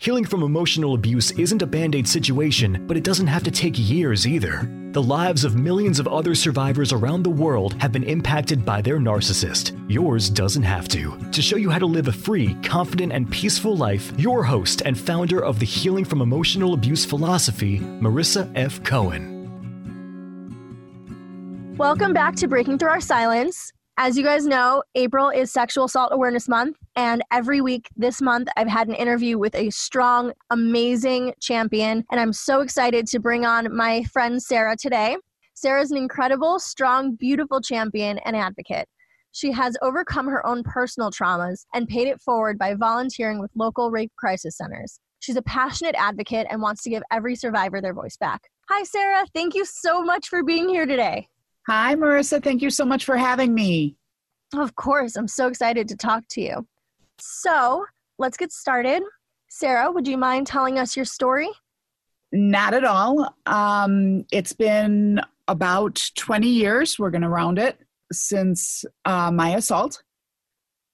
Healing from emotional abuse isn't a band aid situation, but it doesn't have to take years either. The lives of millions of other survivors around the world have been impacted by their narcissist. Yours doesn't have to. To show you how to live a free, confident, and peaceful life, your host and founder of the Healing from Emotional Abuse philosophy, Marissa F. Cohen. Welcome back to Breaking Through Our Silence. As you guys know, April is Sexual Assault Awareness Month, and every week this month I've had an interview with a strong, amazing champion, and I'm so excited to bring on my friend Sarah today. Sarah is an incredible, strong, beautiful champion and advocate. She has overcome her own personal traumas and paid it forward by volunteering with local rape crisis centers. She's a passionate advocate and wants to give every survivor their voice back. Hi, Sarah. Thank you so much for being here today. Hi, Marissa. Thank you so much for having me. Of course, I'm so excited to talk to you. So let's get started. Sarah, would you mind telling us your story? Not at all. Um, it's been about 20 years, we're going to round it, since uh, my assault.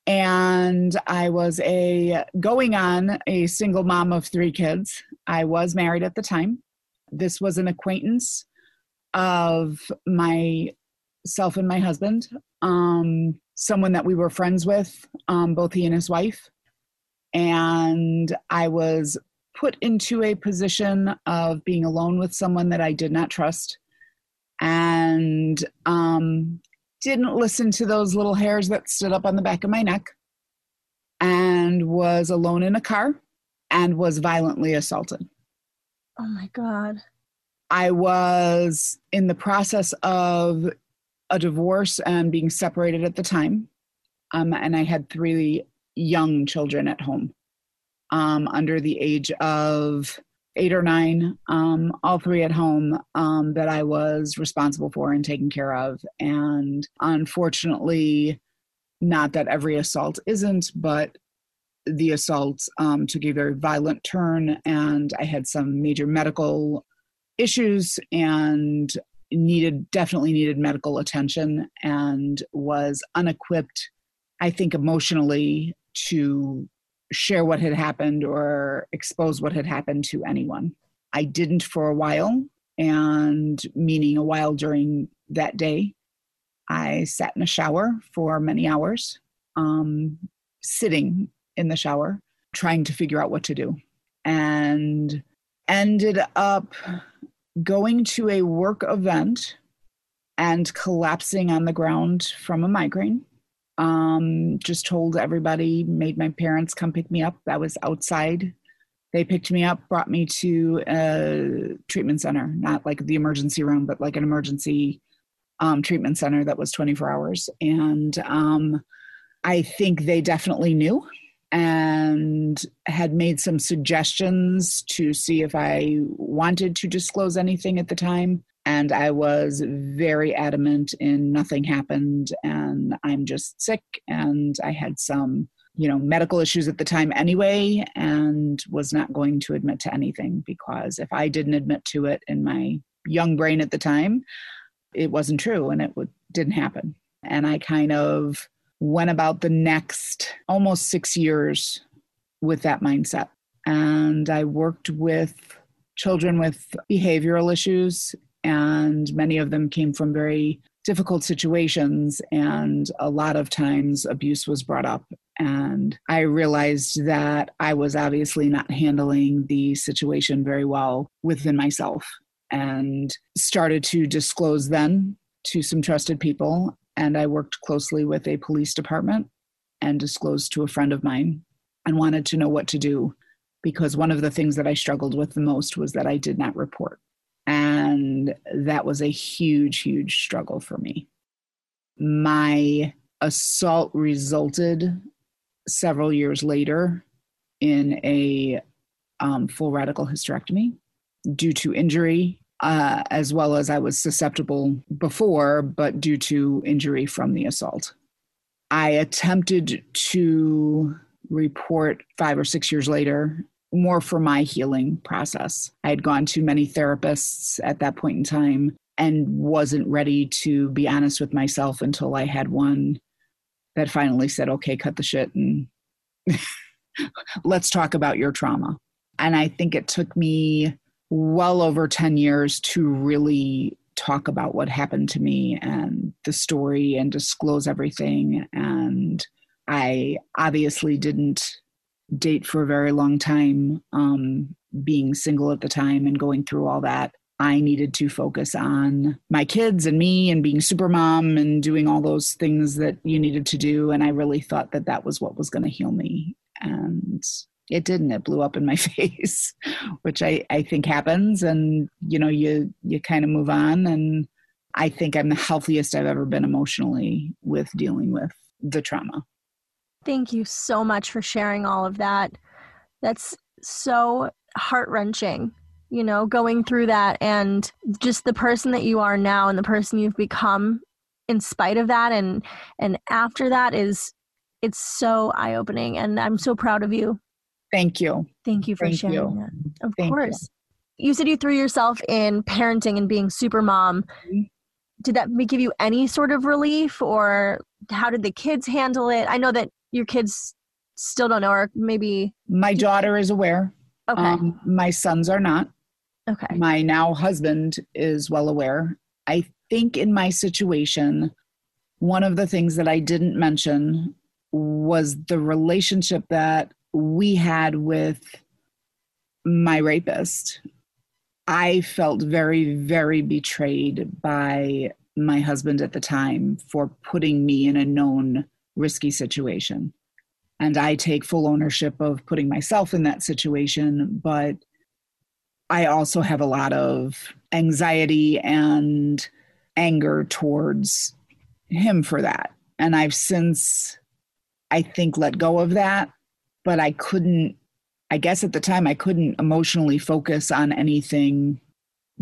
And I was a going on a single mom of three kids. I was married at the time. This was an acquaintance of myself and my husband, um, someone that we were friends with, um, both he and his wife. And I was put into a position of being alone with someone that I did not trust and um, didn't listen to those little hairs that stood up on the back of my neck and was alone in a car and was violently assaulted. Oh my God. I was in the process of a divorce and being separated at the time. Um, and I had three young children at home um, under the age of eight or nine, um, all three at home um, that I was responsible for and taking care of. And unfortunately, not that every assault isn't, but the assault um, took a very violent turn, and I had some major medical issues and needed definitely needed medical attention and was unequipped i think emotionally to share what had happened or expose what had happened to anyone. I didn't for a while and meaning a while during that day i sat in a shower for many hours um, sitting in the shower trying to figure out what to do. And ended up going to a work event and collapsing on the ground from a migraine. Um, just told everybody, made my parents come pick me up. I was outside. They picked me up, brought me to a treatment center, not like the emergency room, but like an emergency um, treatment center that was 24 hours. And um, I think they definitely knew and had made some suggestions to see if I wanted to disclose anything at the time. And I was very adamant in nothing happened and I'm just sick. And I had some, you know, medical issues at the time anyway, and was not going to admit to anything because if I didn't admit to it in my young brain at the time, it wasn't true and it would, didn't happen. And I kind of went about the next almost six years with that mindset. And I worked with children with behavioral issues, and many of them came from very difficult situations. And a lot of times abuse was brought up. And I realized that I was obviously not handling the situation very well within myself and started to disclose then to some trusted people and I worked closely with a police department and disclosed to a friend of mine and wanted to know what to do because one of the things that I struggled with the most was that I did not report. And that was a huge, huge struggle for me. My assault resulted several years later in a um, full radical hysterectomy due to injury uh, as well as I was susceptible before, but due to injury from the assault. I attempted to report five or six years later, more for my healing process. I had gone to many therapists at that point in time and wasn't ready to be honest with myself until I had one that finally said, okay, cut the shit and let's talk about your trauma. And I think it took me well over 10 years to really talk about what happened to me and the story and disclose everything. And I obviously didn't date for a very long time, um, being single at the time and going through all that. I needed to focus on my kids and me and being super mom and doing all those things that you needed to do. And I really thought that that was what was going to heal me. And it didn't. It blew up in my face, which I, I think happens. And, you know, you, you kind of move on. And I think I'm the healthiest I've ever been emotionally with dealing with the trauma. Thank you so much for sharing all of that. That's so heart wrenching, you know, going through that and just the person that you are now and the person you've become in spite of that and and after that is it's so eye opening and I'm so proud of you. Thank you. Thank you for Thank sharing you. that. Of Thank course. You. you said you threw yourself in parenting and being super mom. Mm-hmm. Did that give you any sort of relief or how did the kids handle it? I know that your kids still don't know, or maybe My daughter is aware. okay, Um, my sons are not. okay, My now husband is well aware. I think in my situation, one of the things that I didn't mention was the relationship that we had with my rapist. I felt very, very betrayed by my husband at the time for putting me in a known risky situation. And I take full ownership of putting myself in that situation, but I also have a lot of anxiety and anger towards him for that. And I've since, I think, let go of that, but I couldn't, I guess at the time, I couldn't emotionally focus on anything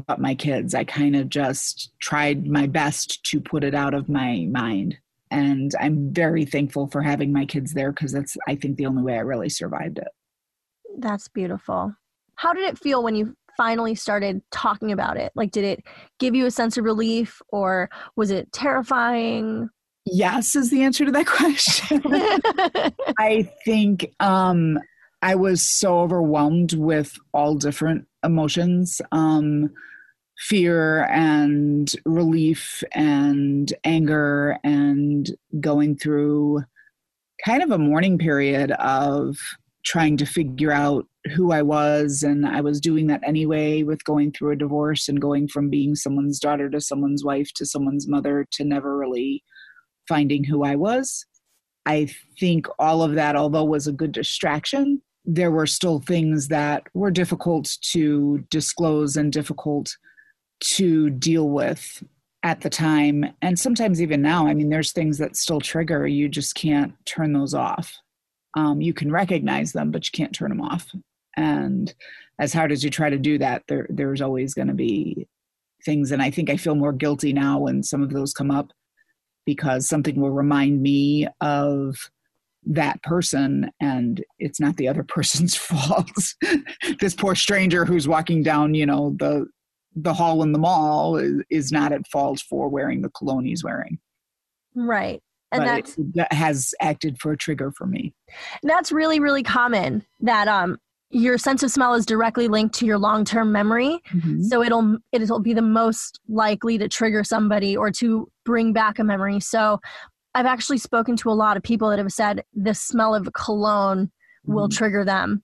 but my kids. I kind of just tried my best to put it out of my mind. And I'm very thankful for having my kids there because that's, I think, the only way I really survived it. that's beautiful. How did it feel when you finally started talking about it? Like, did it give you a sense of relief, or was it terrifying? Yes, is the answer to that question. I think um, I was so overwhelmed with all different emotions um, fear and relief and anger, and going through kind of a mourning period of trying to figure out who I was. And I was doing that anyway with going through a divorce and going from being someone's daughter to someone's wife to someone's mother to never really finding who I was. I think all of that, although was a good distraction, there were still things that were difficult to disclose and difficult to deal with at the time. And sometimes even now, I mean, there's things that still trigger. You just can't turn those off. Um, you can recognize them, but you can't turn them off. And as hard as you try to do that, there, there's always going to be things. And I think I feel more guilty now when some of those come up because something will remind me of that person and it's not the other person's fault. This poor stranger who's walking down you know the the hall in the mall is, is not at fault for wearing the cologne he's wearing. Right, and but that has acted for a trigger for me. That's really really common. That um, your sense of smell is directly linked to your long term memory. Mhm. so it'll it'll be the most likely to trigger somebody or to bring back a memory so i've actually spoken to a lot of people that have said the smell of cologne will Mhm. trigger them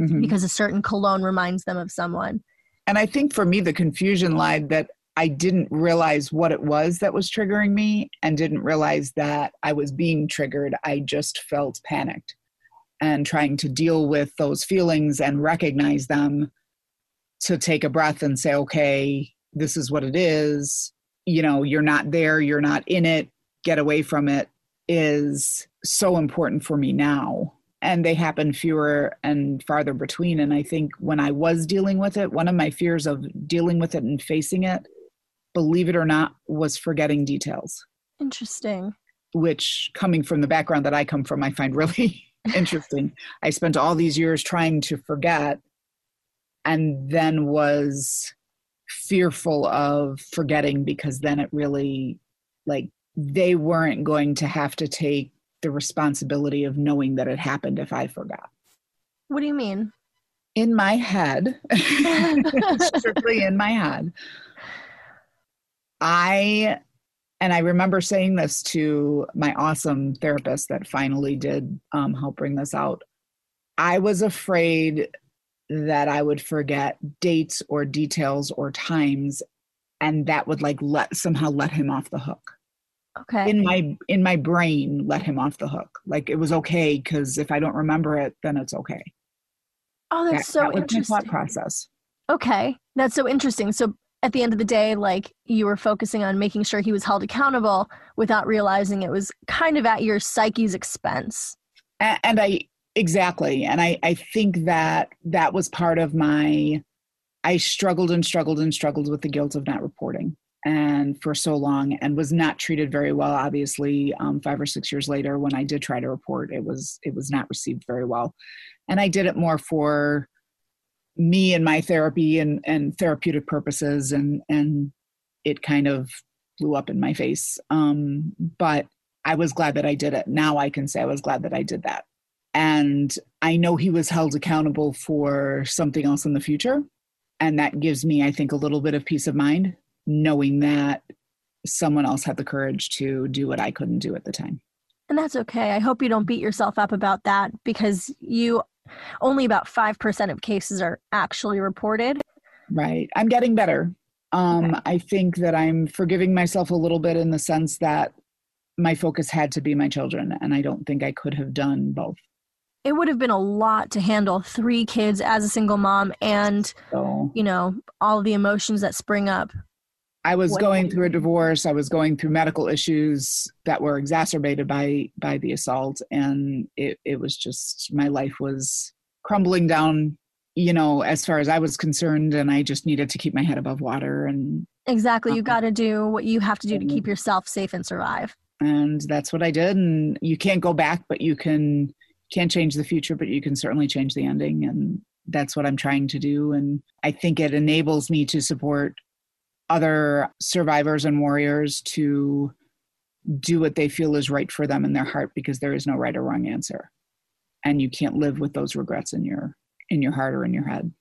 Mhm. because a certain cologne reminds them of someone And I think for me, the confusion lied that I didn't realize what it was that was triggering me and didn't realize that I was being triggered. I just felt panicked and trying to deal with those feelings and recognize them to take a breath and say, okay, this is what it is. You know, you're not there, you're not in it, get away from it is so important for me now and they happen fewer and farther between. And I think when I was dealing with it, one of my fears of dealing with it and facing it, believe it or not, was forgetting details, interesting which coming from the background that I come from, I find really, interesting. I spent all these years trying to forget and then was fearful of forgetting because then it really like they weren't going to have to take the responsibility of knowing that it happened if I forgot. What do you mean? In my head, strictly in my head, I, and I remember saying this to my awesome therapist that finally did um, help bring this out. I was afraid that I would forget dates or details or times, and that would like let somehow let him off the hook. Okay. In my in my brain, let him off the hook. Like it was okay because if I don't remember it, then it's okay. Oh, that's that, so that was interesting. my thought process. Okay, that's so interesting. So at the end of the day, like you were focusing on making sure he was held accountable without realizing it was kind of at your psyche's expense. And, and I exactly, and I I think that that was part of my. I struggled and struggled and struggled with the guilt of not reporting and for so long and was not treated very well obviously um, five or six years later when i did try to report it was it was not received very well and i did it more for me and my therapy and and therapeutic purposes and and it kind of blew up in my face um, but i was glad that i did it now i can say i was glad that i did that and i know he was held accountable for something else in the future and that gives me i think a little bit of peace of mind knowing that someone else had the courage to do what I couldn't do at the time. And that's okay. I hope you don't beat yourself up about that because you only about 5% of cases are actually reported. Right. I'm getting better. Um, okay. I think that I'm forgiving myself a little bit in the sense that my focus had to be my children, and I don't think I could have done both. It would have been a lot to handle three kids as a single mom and, so, you know, all the emotions that spring up I was what going through a divorce. I was going through medical issues that were exacerbated by by the assault, and it it was just my life was crumbling down. You know, as far as I was concerned, and I just needed to keep my head above water. And exactly, you got to do what you have to do to keep mm-hmm. yourself safe and survive. And that's what I did. And you can't go back, but you can can't change the future, but you can certainly change the ending. And that's what I'm trying to do. And I think it enables me to support other survivors and warriors to do what they feel is right for them in their heart because there is no right or wrong answer. And you can't live with those regrets in your in your heart or in your head.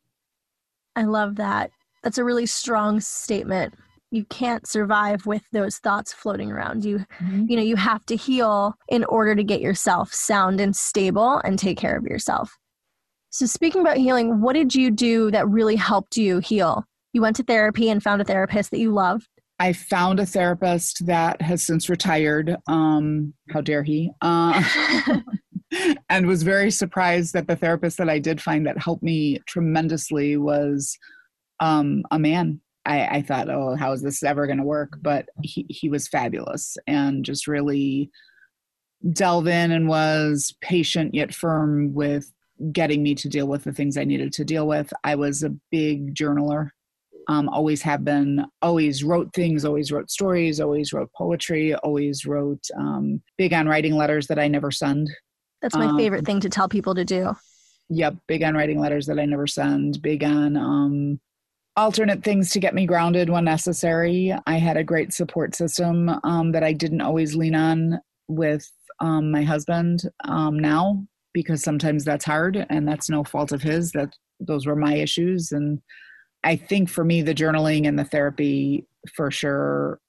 I love that. That's a really strong statement. You can't survive with those thoughts floating around you. Mm-hmm. you know you have to heal in order to get yourself sound and stable and take care of yourself. So speaking about healing what did you do that really helped you heal you went to therapy and found a therapist that you loved. I found a therapist that has since retired. Um, how dare he? Uh, and was very surprised that the therapist that I did find that helped me tremendously was um, a man. I, I thought, oh, how is this ever going to work? But he, he was fabulous and just really delve in and was patient yet firm with getting me to deal with the things I needed to deal with. I was a big journaler um, always have been, always wrote things, always wrote stories, always wrote poetry, always wrote um, big on writing letters that I never send. That's my um, favorite thing to tell people to do. Yep, big on writing letters that I never send, big on um, alternate things to get me grounded when necessary. I had a great support system um, that I didn't always lean on with um, my husband um, now because sometimes that's hard and that's no fault of his that those were my issues and I think for me, the journaling and the therapy for sure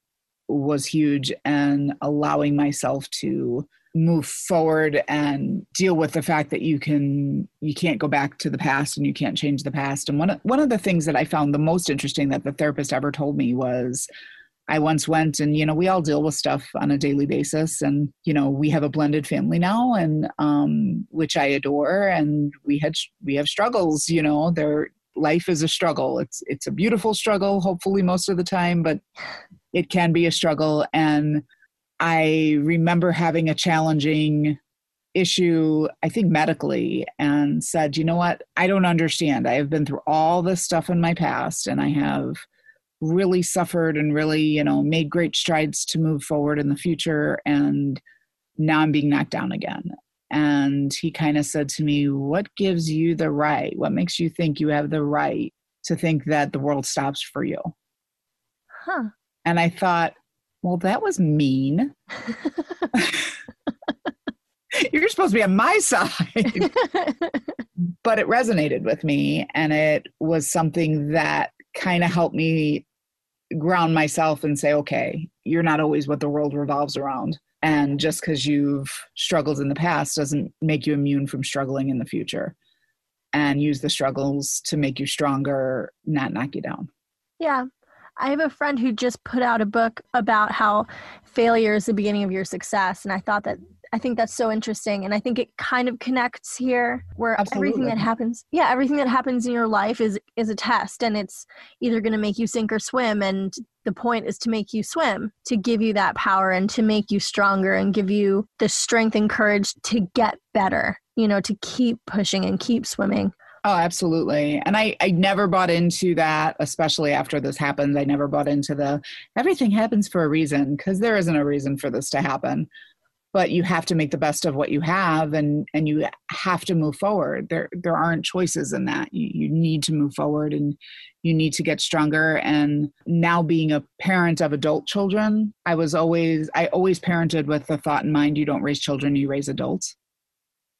was huge and allowing myself to move forward and deal with the fact that you can you can't go back to the past and you can't change the past. And one of, one of the things that I found the most interesting that the therapist ever told me was I once went and you know we all deal with stuff on a daily basis and you know we have a blended family now and um which I adore and we had we have struggles you know there life is a struggle. It's it's a beautiful struggle, hopefully most of the time, but it can be a struggle. And I remember having a challenging issue, I think medically, and said, you know what, I don't understand. I have been through all this stuff in my past and I have really suffered and really, you know, made great strides to move forward in the future. And now I'm being knocked down again. And he kind of said to me, What gives you the right? What makes you think you have the right to think that the world stops for you? Huh. And I thought, Well, that was mean. You're supposed to be on my side. but it resonated with me and it was something that kind of helped me ground myself and say okay you're not always what the world revolves around and just because you've struggled in the past doesn't make you immune from struggling in the future and use the struggles to make you stronger not knock you down yeah I have a friend who just put out a book about how failure is the beginning of your success. And I thought that I think that's so interesting. And I think it kind of connects here where Absolutely. everything that happens, yeah, everything that happens in your life is is a test and it's either going to make you sink or swim. And the point is to make you swim, to give you that power and to make you stronger and give you the strength and courage to get better, you know, to keep pushing and keep swimming. Oh, absolutely. And I, I never bought into that, especially after this happened. I never bought into the everything happens for a reason because there isn't a reason for this to happen but you have to make the best of what you have and and you have to move forward. There there aren't choices in that. You, you need to move forward and you need to get stronger. And now being a parent of adult children i was always i always parented with the thought in mind you don't raise children you raise adults.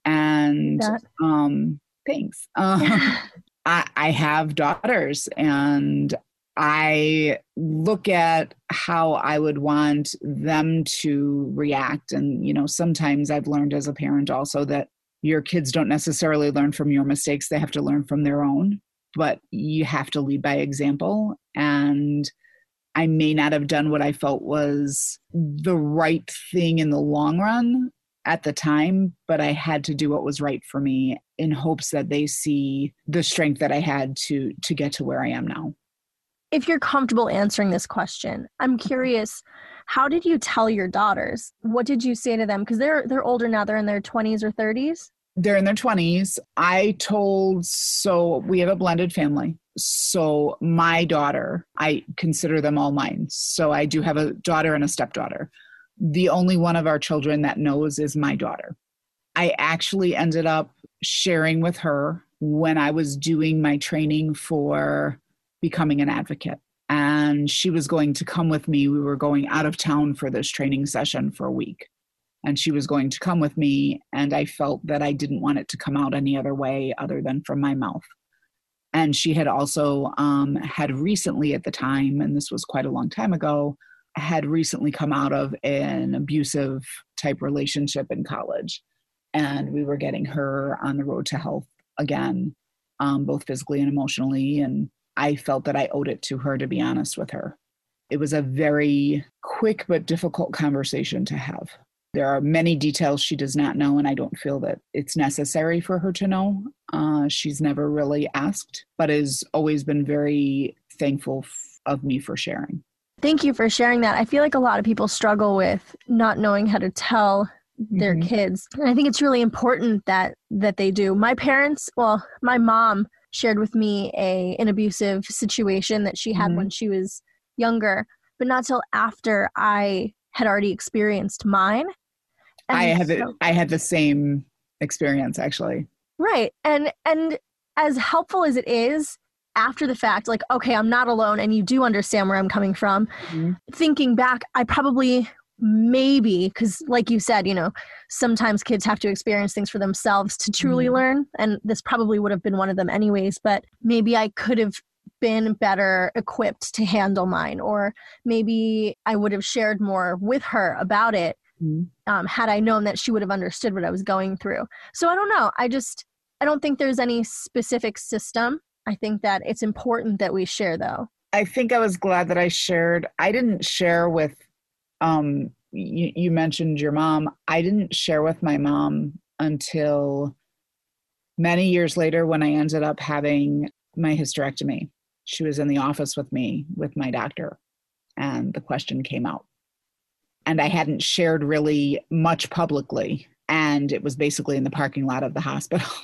And That- um thanks. Um, I, I have daughters and I look at how I would want them to react. And, you know, sometimes I've learned as a parent also that your kids don't necessarily learn from your mistakes, they have to learn from their own, but you have to lead by example. And I may not have done what I felt was the right thing in the long run at the time, but I had to do what was right for me in hopes that they see the strength that I had to to get to where I am now if you're comfortable answering this question, I'm curious, how did you tell your daughters? What did you say to them? Because they're they're older now, they're in their 20s or 30s. They're in their 20s. I told, so we have a blended family. So my daughter, I consider them all mine. So I do have a daughter and a stepdaughter. The only one of our children that knows is my daughter. I actually ended up sharing with her when I was doing my training for becoming an advocate. And she was going to come with me. We were going out of town for this training session for a week. And she was going to come with me. And I felt that I didn't want it to come out any other way other than from my mouth. And she had also um, had recently at the time, and this was quite a long time ago, had recently come out of an abusive type relationship in college. And we were getting her on the road to health again, um, both physically and emotionally. And I felt that I owed it to her to be honest with her. It was a very quick but difficult conversation to have. There are many details she does not know, and I don't feel that it's necessary for her to know. Uh, she's never really asked, but has always been very thankful f- of me for sharing. Thank you for sharing that. I feel like a lot of people struggle with not knowing how to tell their Mhm. kids. And I think it's really important that that they do. My parents, well, my mom shared with me a an abusive situation that she had Mhm. when she was younger, but not till after I had already experienced mine. I And have it, so- I had the same experience actually. Right. And and as helpful as it is after the fact, like, okay, I'm not alone and you do understand where I'm coming from. Mhm. Thinking back, I probably maybe because like you said you know sometimes kids have to experience things for themselves to truly Mhm. learn and this probably would have been one of them anyways but maybe i could have been better equipped to handle mine or maybe i would have shared more with her about it Mhm. um, had I known that she would have understood what I was going through. So I don't know. I just, I don't think there's any specific system. I think that it's important that we share, though. I think I was glad that I shared. I didn't share with, um, you, you mentioned your mom. I didn't share with my mom until many years later when I ended up having my hysterectomy. She was in the office with me with my doctor, and the question came out. And I hadn't shared really much publicly. And it was basically in the parking lot of the hospital.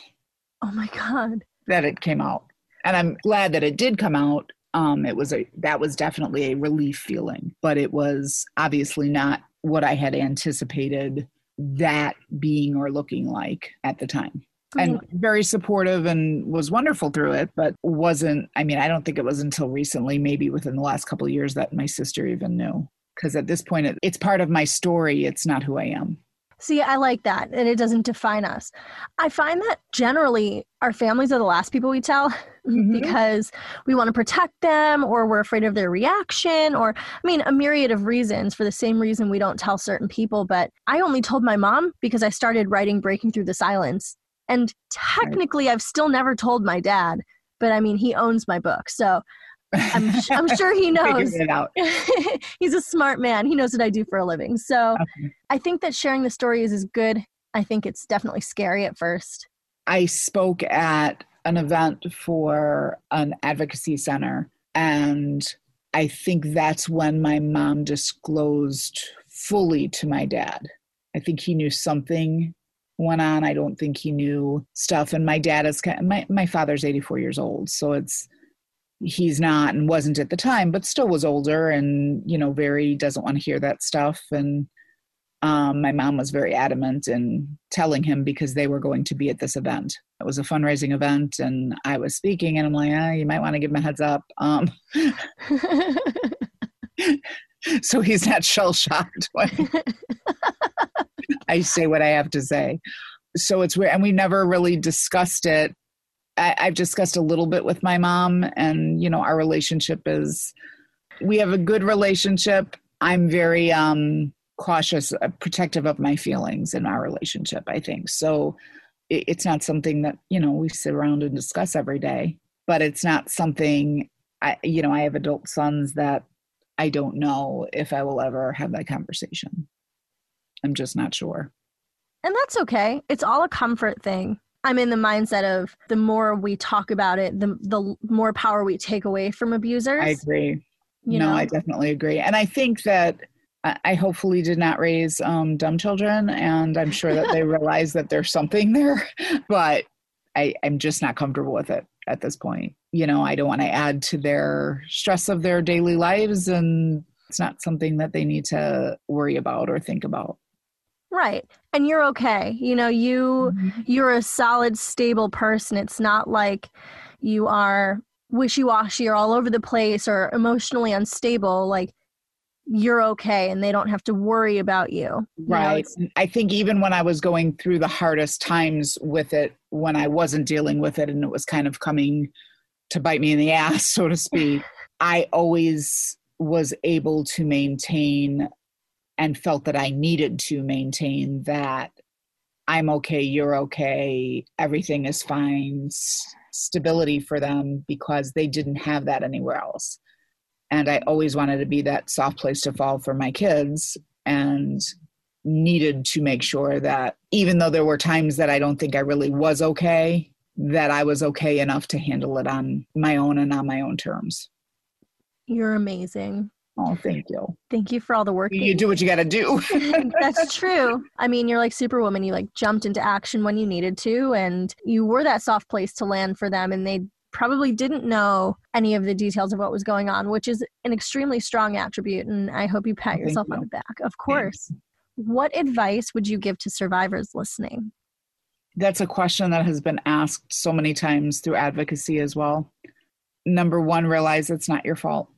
Oh my God. that it came out and i'm glad that it did come out um it was a that was definitely a relief feeling but it was obviously not what i had anticipated that being or looking like at the time. And very supportive and was wonderful through it but wasn't i mean i don't think it was until recently maybe within the last couple of years that my sister even knew. Because at this point it, it's part of my story. It's not who i am See, I like that, and it doesn't define us. I find that generally our families are the last people we tell mm-hmm. because we want to protect them or we're afraid of their reaction, or I mean, a myriad of reasons for the same reason we don't tell certain people. But I only told my mom because I started writing Breaking Through the Silence. And technically, I've still never told my dad, but I mean, he owns my book. So I'm, I'm sure he knows. He's a smart man. He knows what I do for a living. So okay. I think that sharing the stories is good. I think it's definitely scary at first. I spoke at an event for an advocacy center, and I think that's when my mom disclosed fully to my dad. I think he knew something went on. I don't think he knew stuff. And my dad is my my father's 84 years old, so it's he's not and wasn't at the time but still was older and you know very doesn't want to hear that stuff. And um, my mom was very adamant in telling him because they were going to be at this event. It was a fundraising event and i was speaking and i'm like ah, you might want to give him a heads up. Um, so he's not shell shocked when i say what i have to say. So it's weird and we never really discussed it I, I've discussed a little bit with my mom, and you know, our relationship is we have a good relationship. I'm very um, cautious, uh, protective of my feelings in our relationship. I think so. It, it's not something that you know we sit around and discuss every day, but it's not something. I you know I have adult sons that I don't know if I will ever have that conversation. I'm just not sure. And that's okay. It's all a comfort thing. I'm in the mindset of the more we talk about it, the the more power we take away from abusers. I agree. You no, know? I definitely agree. And I think that I hopefully did not raise um, dumb children, and I'm sure that they realize that there's something there, but I, I'm just not comfortable with it at this point. You know, I don't want to add to their stress of their daily lives, and it's not something that they need to worry about or think about. Right. And you're okay. You know, you mm-hmm. you're a solid stable person. It's not like you are wishy-washy or all over the place or emotionally unstable like you're okay and they don't have to worry about you. Right. You know, I think even when I was going through the hardest times with it when I wasn't dealing with it and it was kind of coming to bite me in the ass so to speak, I always was able to maintain and felt that I needed to maintain that I'm okay, you're okay, everything is fine, stability for them because they didn't have that anywhere else. And I always wanted to be that soft place to fall for my kids and needed to make sure that even though there were times that I don't think I really was okay, that I was okay enough to handle it on my own and on my own terms. You're amazing. Oh, thank you. Thank you for all the work. You, you do what you got to do. That's true. I mean, you're like Superwoman. You like jumped into action when you needed to, and you were that soft place to land for them, and they probably didn't know any of the details of what was going on, which is an extremely strong attribute. And I hope you pat oh, yourself you. on the back. Of course. Thanks. What advice would you give to survivors listening? That's a question that has been asked so many times through advocacy as well. Number one, realize it's not your fault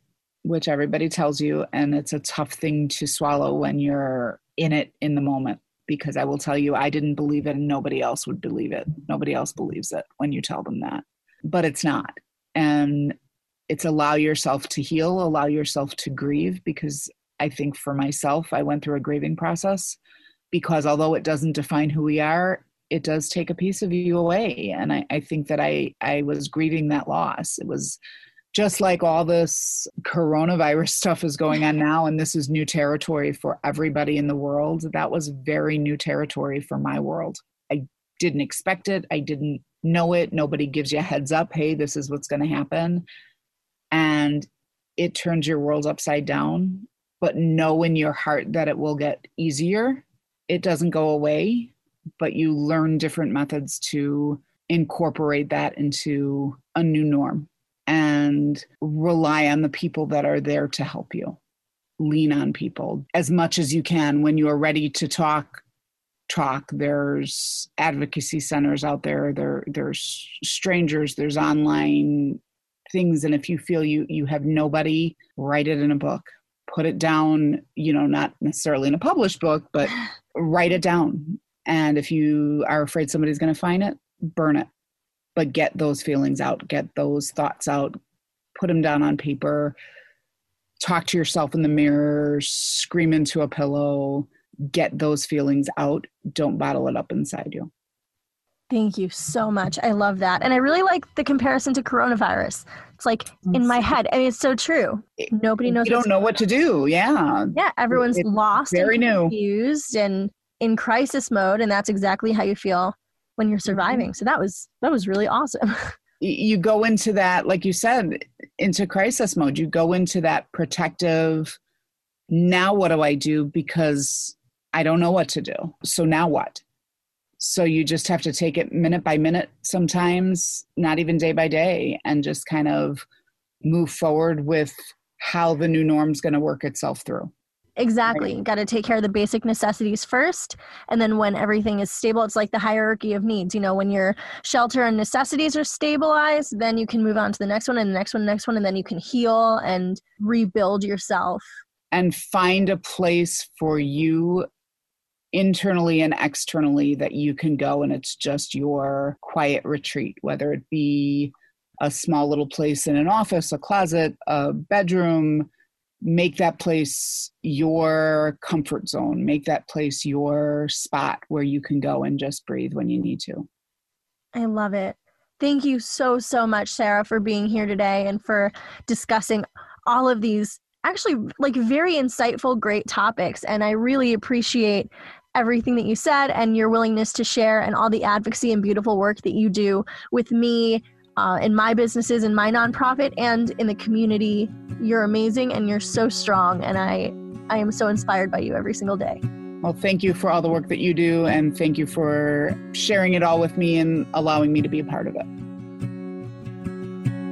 which everybody tells you, and it's a tough thing to swallow when you're in it in the moment. Because I will tell you, I didn't believe it, and nobody else would believe it. Nobody else believes it when you tell them that. But it's not. And it's allow yourself to heal, allow yourself to grieve. Because I think for myself, I went through a grieving process because although it doesn't define who we are, it does take a piece of you away. And I, I think that I, I was grieving that loss. It was just like all this coronavirus stuff is going on now, and this is new territory for everybody in the world, that was very new territory for my world. I didn't expect it, I didn't know it. Nobody gives you a heads up hey, this is what's going to happen. And it turns your world upside down. But know in your heart that it will get easier. It doesn't go away, but you learn different methods to incorporate that into a new norm and rely on the people that are there to help you. Lean on people as much as you can. When you are ready to talk. talk. There's advocacy centers out there. There there's strangers. There's online things. And if you feel you you have nobody write it in a book. Put it down you know not necessarily in a published book but write it down. And if you are afraid somebody's going to find it burn it but get those feelings out get those thoughts out put them down on paper talk to yourself in the mirror scream into a pillow get those feelings out. Don't bottle it up inside you. Thank you so much. I love that. And I really like the comparison to coronavirus. It's like in my head. I mean, it's so true. Nobody knows. You don't know what to do. Yeah. Yeah. Everyone's it's lost very and new. confused and in crisis mode. And that's exactly how you feel when you're mm-hmm. surviving. So that was, that was really awesome. you go into that, like you said, into crisis mode. You go into that protective, now what do I do? Because I don't know what to do. So now what? So you just have to take it minute by minute, sometimes not even day by day, and just kind of move forward with how the new norm's going to work itself through. Exactly. Right. Got to take care of the basic necessities first. And then when everything is stable, it's like the hierarchy of needs. You know, when your shelter and necessities are stabilized, then you can move on to the next one and the next one, the next one, and then you can heal and rebuild yourself. And find a place for you internally and externally that you can go and it's just your quiet retreat, whether it be a small little place in an office, a closet, a bedroom. Make that place your comfort zone. Make that place your spot where you can go and just breathe when you need to. I love it. Thank you so, so much, Sarah, for being here today and for discussing all of these actually like very insightful, great topics. And I really appreciate everything that you said and your willingness to share and all the advocacy and beautiful work that you do with me uh, in my businesses in my nonprofit and in the community. You're amazing and you're so strong and i i am so inspired by you every single day. Well thank you for all the work that you do and thank you for sharing it all with me and allowing me to be a part of it